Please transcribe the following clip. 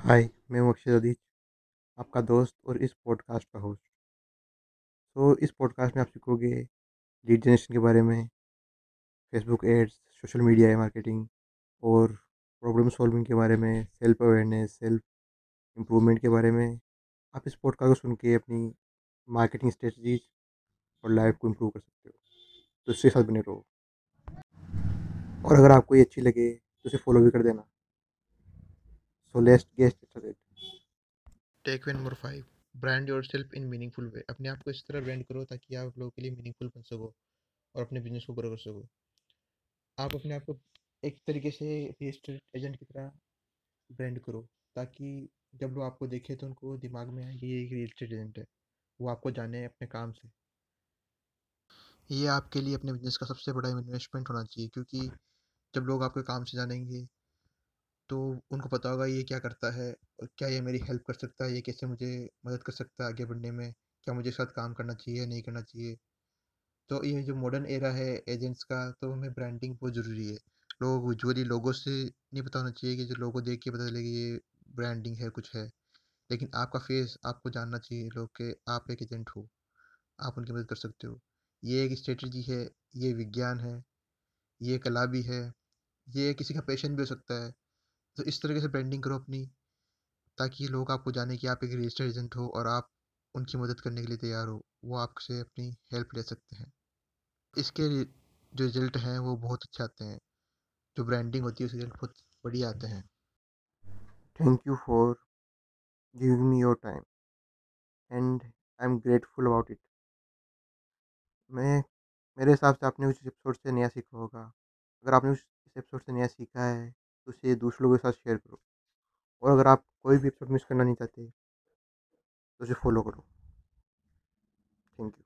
हाय, मैं हूँ अक्षय आपका दोस्त और इस पॉडकास्ट का होस्ट तो इस पॉडकास्ट में आप सीखोगे लीड जनरेशन के बारे में Facebook ads social media marketing और प्रॉब्लम सॉल्विंग के बारे में सेल्फ अवेयरनेस सेल्फ इम्प्रूवमेंट के बारे में। आप इस पॉडकास्ट को सुन के अपनी मार्केटिंग स्ट्रेटजीज और लाइफ को इम्प्रूव कर सकते हो। तो इसके साथ बने रहो। और अगर आपको ये अच्छी लगे तो इसे फॉलो भी कर देना। So let's get started take one number five brand yourself in meaningful way अपने आप को इस तरह ब्रांड करो ताकि आप लोगों के लिए मीनिंगफुल बन सको और अपने बिज़नेस को ग्रो कर सको। आप अपने आप को एक तरीके से एस्टेट एजेंट की तरह ब्रांड करो ताकि जब लोग आपको देखें तो उनको दिमाग में आए ये एक एस्टेट एजेंट है। वो आपको जाने अपने काम से। ये आपके लिए अपने बिज़नेस का सबसे बड़ा इन्वेस्टमेंट होना चाहिए क्योंकि जब लोग आपके काम से जानेंगे तो उनको पता होगा ये क्या करता है और क्या ये मेरी हेल्प कर सकता है? ये कैसे मुझे मदद कर सकता है आगे बढ़ने में? क्या मुझे साथ काम करना चाहिए, नहीं करना चाहिए? तो ये जो मॉडर्न एरा है एजेंट्स का तो हमें ब्रांडिंग बहुत ज़रूरी है। लोग विजुअली लोगों से नहीं पता होना चाहिए कि जो लोगों देख के पता चले कि ये ब्रांडिंग है, कुछ है। लेकिन आपका फेस आपको जानना चाहिए लोग के आप एक एजेंट हो। आप उनकी मदद कर सकते हो। ये एक स्ट्रेटजी है, ये विज्ञान है, ये कला भी है, ये किसी का पैशन भी हो सकता है। तो इस तरीके से ब्रांडिंग करो अपनी, ताकि लोग आपको जाने कि आप एक रजिस्टर्ड एजेंट हो और आप उनकी मदद करने के लिए तैयार हो, वो आपसे अपनी हेल्प ले सकते हैं। इसके जो रिज़ल्ट हैं, वो बहुत अच्छे आते हैं। जो ब्रांडिंग होती है, उसके रिज़ल्ट बहुत बढ़िया आते हैं। Thank you for giving me your time and I am grateful about it मैं, मेरे हिसाब से आपने उस एपिसोड से नया सीखा होगा। अगर आपने उस एपिसोड से नया सीखा है उसे दूसरे लोगों के साथ शेयर करो। और अगर आप कोई भी एपिसोड मिस करना नहीं चाहते तो उसे फॉलो करो। Thank you